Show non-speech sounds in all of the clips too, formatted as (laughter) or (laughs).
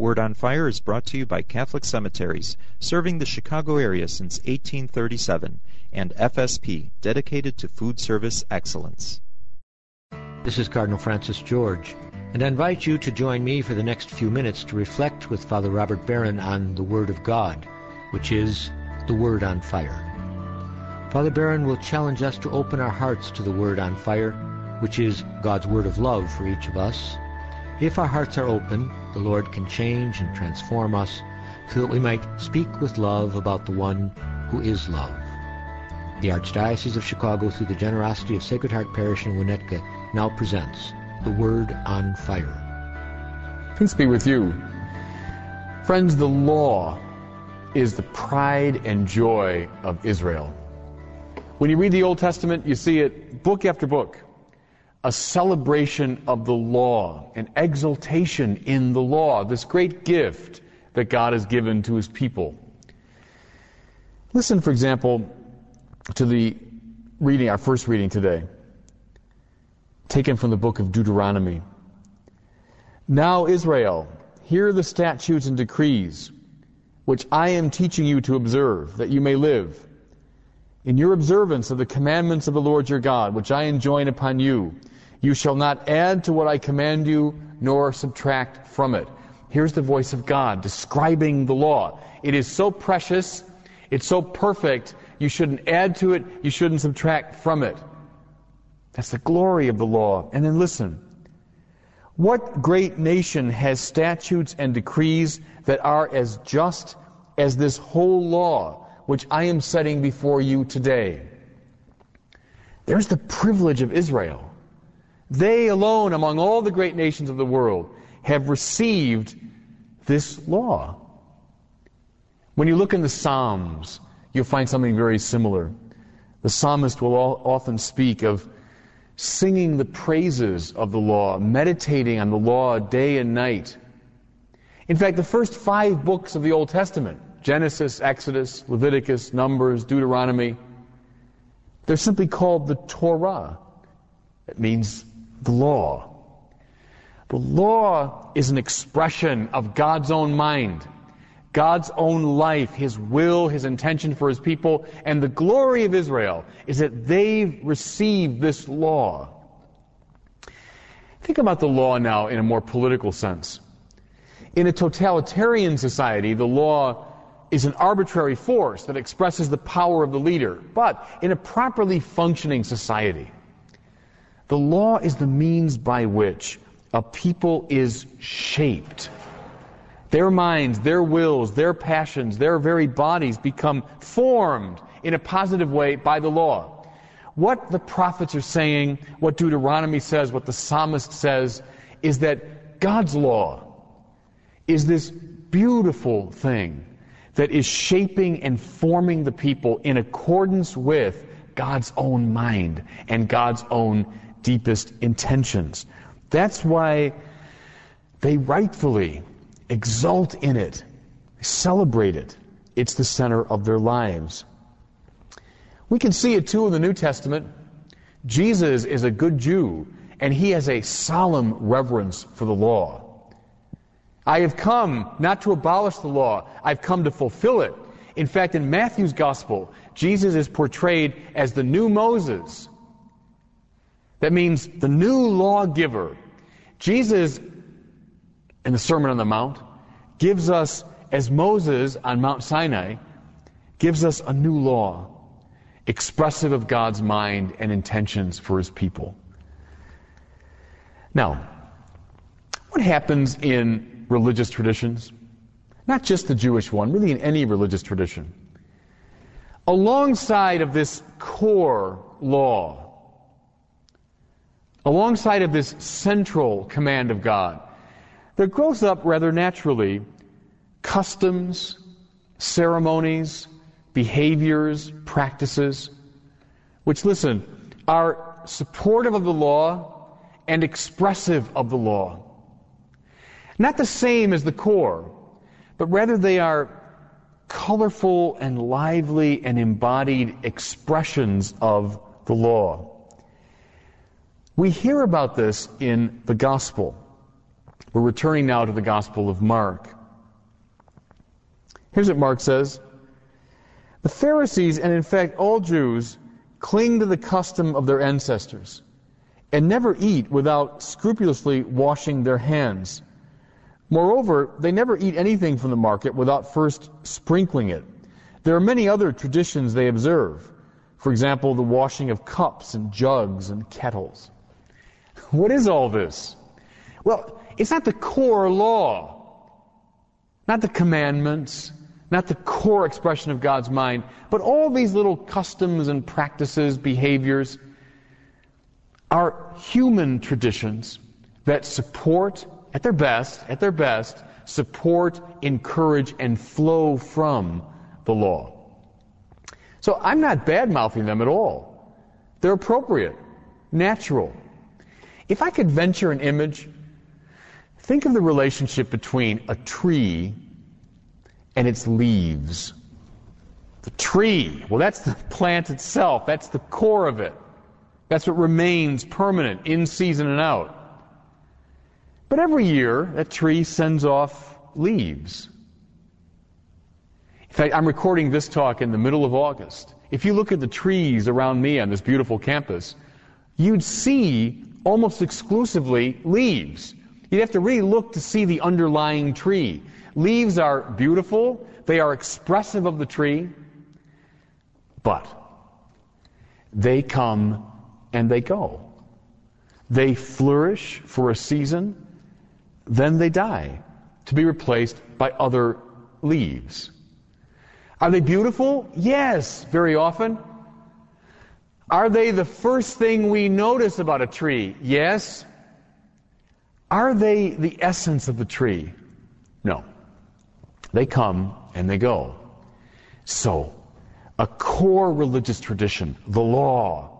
Word on Fire is brought to you by Catholic Cemeteries, serving the Chicago area since 1837, and FSP, dedicated to food service excellence. This is Cardinal Francis George, and I invite you to join me for the next few minutes to reflect with Father Robert Barron on the Word of God, which is the Word on Fire. Father Barron will challenge us to open our hearts to the Word on Fire, which is God's Word of love for each of us. If our hearts are open, the Lord can change and transform us so that we might speak with love about the one who is love. The Archdiocese of Chicago, through the generosity of Sacred Heart Parish in Winnetka, now presents The Word on Fire. Peace be with you. Friends, the law is the pride and joy of Israel. When you read the Old Testament, you see it book after book a celebration of the law, an exultation in the law, this great gift that God has given to his people. Listen, for example, to the reading, our first reading today, taken from the book of Deuteronomy. Now, Israel, hear the statutes and decrees which I am teaching you to observe, that you may live. In your observance of the commandments of the Lord your God, which I enjoin upon you, you shall not add to what I command you, nor subtract from it. Here's the voice of God describing the law. It is so precious, it's so perfect, you shouldn't add to it, you shouldn't subtract from it. That's the glory of the law. And then listen. What great nation has statutes and decrees that are as just as this whole law which I am setting before you today? There's the privilege of Israel. They alone, among all the great nations of the world, have received this law. When you look in the Psalms, you'll find something very similar. The psalmist will often speak of singing the praises of the law, meditating on the law day and night. In fact, the first five books of the Old Testament Genesis, Exodus, Leviticus, Numbers, Deuteronomy they're simply called the Torah. It means the law. The law is an expression of God's own mind, God's own life, His will, His intention for His people, and the glory of Israel is that they've received this law. Think about the law now in a more political sense. In a totalitarian society, the law is an arbitrary force that expresses the power of the leader. But in a properly functioning society, the law is the means by which a people is shaped. Their minds, their wills, their passions, their very bodies become formed in a positive way by the law. What the prophets are saying, what Deuteronomy says, what the psalmist says, is that God's law is this beautiful thing that is shaping and forming the people in accordance with God's own mind and God's own deepest intentions. That's why they rightfully exult in it, celebrate it. It's the center of their lives. We can see it too in the New Testament. Jesus is a good Jew, and he has a solemn reverence for the law. I have come not to abolish the law, I've come to fulfill it. In fact, in Matthew's gospel, Jesus is portrayed as the new Moses that means the new lawgiver. Jesus, in the Sermon on the Mount, gives us, as Moses on Mount Sinai, gives us a new law, expressive of God's mind and intentions for his people. Now, what happens in religious traditions? Not just the Jewish one, really in any religious tradition. Alongside of this core law, alongside of this central command of God, there grows up rather naturally customs, ceremonies, behaviors, practices, which, listen, are supportive of the law and expressive of the law. Not the same as the core, but rather they are colorful and lively and embodied expressions of the law. We hear about this in the gospel. We're returning now to the Gospel of Mark. Here's what Mark says The Pharisees, and in fact all Jews, cling to the custom of their ancestors and never eat without scrupulously washing their hands. Moreover, they never eat anything from the market without first sprinkling it. There are many other traditions they observe. For example, the washing of cups and jugs and kettles. What is all this? Well, it's not the core law, not the commandments, not the core expression of God's mind, but all these little customs and practices, behaviors are human traditions that support, at their best, at their best, support, encourage, and flow from the law. So I'm not bad mouthing them at all. They're appropriate, natural. If I could venture an image, think of the relationship between a tree and its leaves. The tree, well, that's the plant itself, that's the core of it. That's what remains permanent, in season and out. But every year, that tree sends off leaves. In fact, I'm recording this talk in the middle of August. If you look at the trees around me on this beautiful campus, you'd see almost exclusively leaves. You'd have to really look to see the underlying tree. Leaves are beautiful, they are expressive of the tree, but they come and they go. They flourish for a season, then they die to be replaced by other leaves. Are they beautiful? Yes, very often. Are they the first thing we notice about a tree? Yes. Are they the essence of the tree? No. They come and they go. So, a core religious tradition, the law,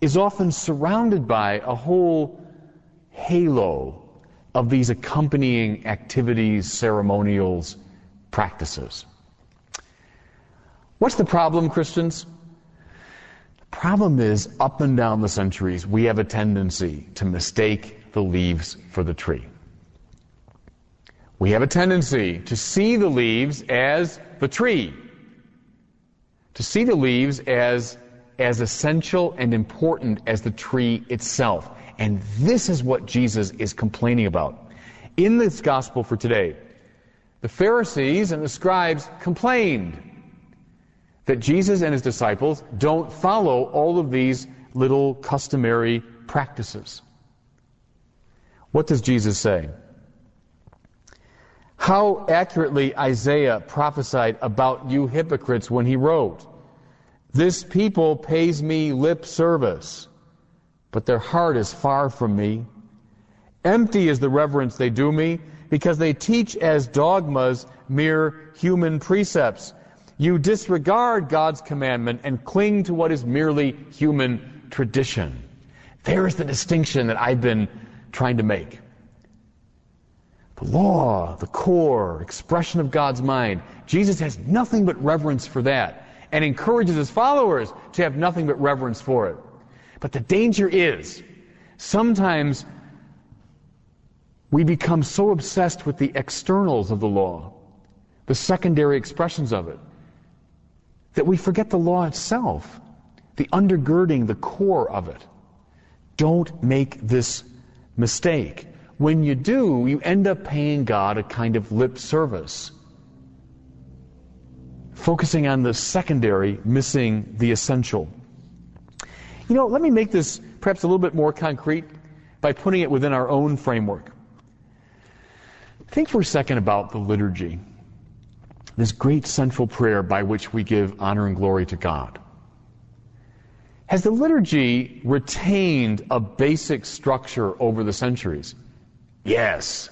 is often surrounded by a whole halo of these accompanying activities, ceremonials, practices. What's the problem, Christians? Problem is, up and down the centuries, we have a tendency to mistake the leaves for the tree. We have a tendency to see the leaves as the tree, to see the leaves as as essential and important as the tree itself. And this is what Jesus is complaining about. In this gospel for today, the Pharisees and the scribes complained that Jesus and his disciples don't follow all of these little customary practices. What does Jesus say? How accurately Isaiah prophesied about you hypocrites when he wrote, this people pays me lip service, but their heart is far from me. Empty is the reverence they do me, because they teach as dogmas mere human precepts. You disregard God's commandment and cling to what is merely human tradition. There is the distinction that I've been trying to make. The law, the core, expression of God's mind. Jesus has nothing but reverence for that and encourages his followers to have nothing but reverence for it. But the danger is sometimes we become so obsessed with the externals of the law, the secondary expressions of it, that we forget the law itself, the undergirding, the core of it. Don't make this mistake. When you do, you end up paying God a kind of lip service focusing on the secondary, missing the essential. You know, let me make this perhaps a little bit more concrete by putting it within our own framework. Think for a second about the liturgy, this great central prayer by which we give honor and glory to God. Has the liturgy retained a basic structure over the centuries? Yes.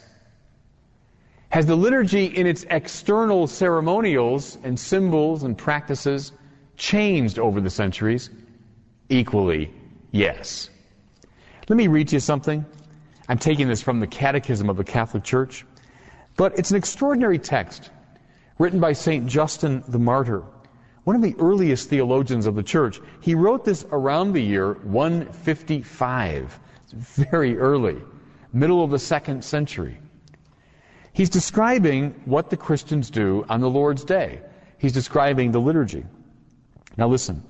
Has the liturgy in its external ceremonials and symbols and practices changed over the centuries? Equally, yes. Let me read you something. I'm taking this from the Catechism of the Catholic Church, but it's an extraordinary text written by St. Justin the Martyr, one of the earliest theologians of the church. He wrote this around the year 155. It's very early middle of the second century. He's describing what the Christians do on the Lord's Day. He's describing the liturgy. Now listen.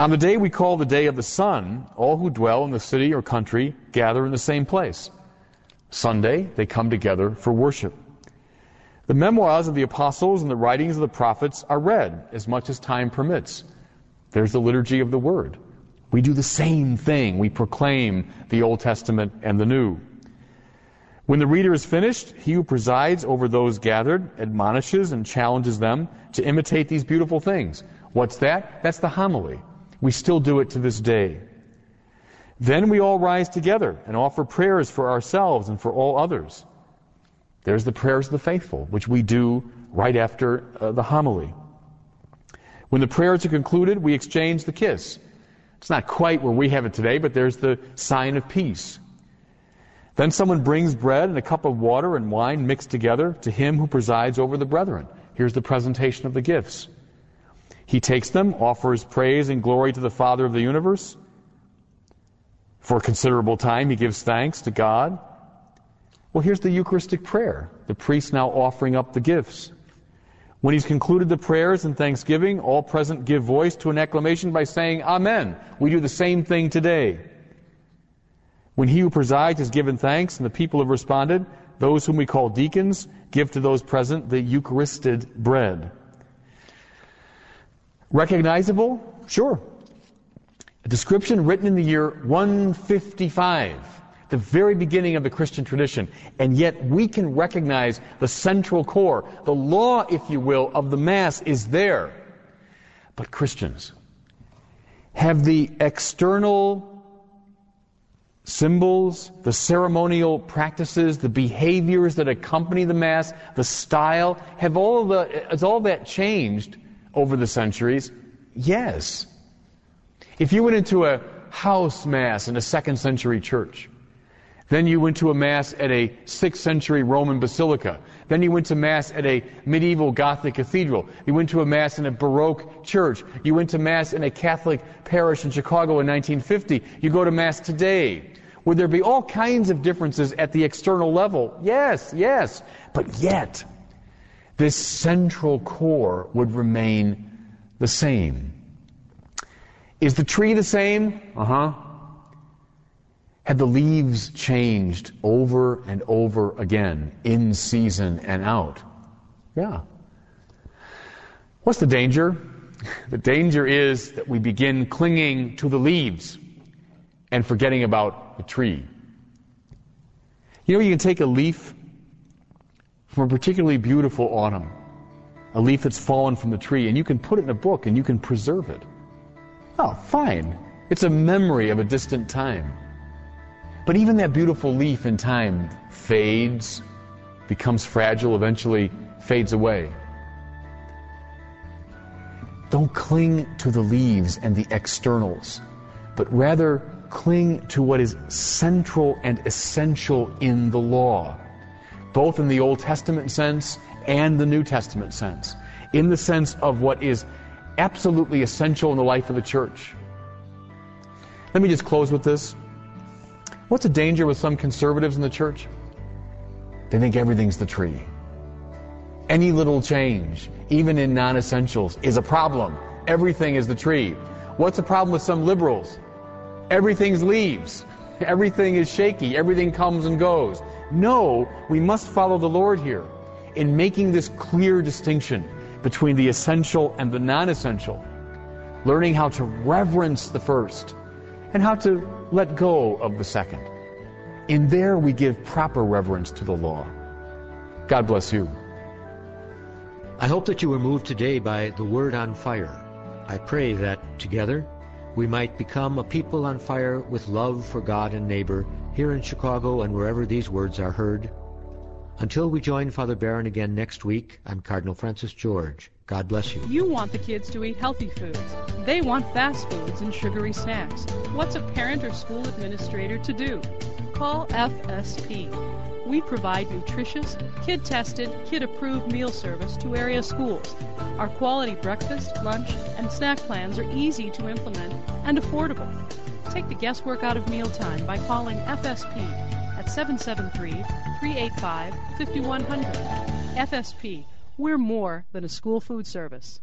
On the day we call the day of the sun, all who dwell in the city or country gather in the same place. Sunday, they come together for worship. The memoirs of the apostles and the writings of the prophets are read as much as time permits. There's the liturgy of the word. We do the same thing. We proclaim the Old Testament and the New. When the reader is finished, he who presides over those gathered admonishes and challenges them to imitate these beautiful things. What's that? That's the homily. We still do it to this day. Then we all rise together and offer prayers for ourselves and for all others. There's the prayers of the faithful, which we do right after uh, the homily. When the prayers are concluded, we exchange the kiss. It's not quite where we have it today, but there's the sign of peace. Then someone brings bread and a cup of water and wine mixed together to him who presides over the brethren. Here's the presentation of the gifts. He takes them, offers praise and glory to the Father of the universe. For a considerable time, he gives thanks to God. Well, here's the Eucharistic prayer. The priest now offering up the gifts. When he's concluded the prayers and thanksgiving, all present give voice to an acclamation by saying, Amen. We do the same thing today. When he who presides has given thanks and the people have responded, those whom we call deacons give to those present the Eucharisted bread. Recognizable? Sure. A description written in the year 155, the very beginning of the Christian tradition, and yet we can recognize the central core. The law, if you will, of the Mass is there. But Christians have the external symbols, the ceremonial practices, the behaviors that accompany the Mass, the style, have all the, has all that changed over the centuries? Yes. If you went into a house Mass in a second century church, then you went to a Mass at a 6th century Roman basilica. Then you went to Mass at a medieval Gothic cathedral. You went to a Mass in a Baroque church. You went to Mass in a Catholic parish in Chicago in 1950. You go to Mass today. Would there be all kinds of differences at the external level? Yes, yes. But yet, this central core would remain the same. Is the tree the same? Uh huh. Have the leaves changed over and over again, in season and out? Yeah. What's the danger? (laughs) The danger is that we begin clinging to the leaves and forgetting about the tree. You know, you can take a leaf from a particularly beautiful autumn, a leaf that's fallen from the tree, and you can put it in a book and you can preserve it. Oh, fine. It's a memory of a distant time. But even that beautiful leaf in time fades, becomes fragile, eventually fades away. Don't cling to the leaves and the externals, but rather cling to what is central and essential in the law, both in the Old Testament sense and the New Testament sense, in the sense of what is absolutely essential in the life of the church. Let me just close with this. What's the danger with some conservatives in the church? They think everything's the tree. Any little change, even in non essentials, is a problem. Everything is the tree. What's the problem with some liberals? Everything's leaves. (laughs) Everything is shaky. Everything comes and goes. No, we must follow the Lord here in making this clear distinction between the essential and the non essential. Learning how to reverence the first and how to let go of the second. In there, we give proper reverence to the law. God bless you. I hope that you were moved today by the Word on Fire. I pray that together we might become a people on fire with love for God and neighbor here in Chicago and wherever these words are heard. Until we join Father Barron again next week, I'm Cardinal Francis George. God bless you. You want the kids to eat healthy foods. They want fast foods and sugary snacks. What's a parent or school administrator to do? Call FSP. We provide nutritious, kid tested, kid approved meal service to area schools. Our quality breakfast, lunch, and snack plans are easy to implement and affordable. Take the guesswork out of mealtime by calling FSP at 773 385 5100. FSP, we're more than a school food service.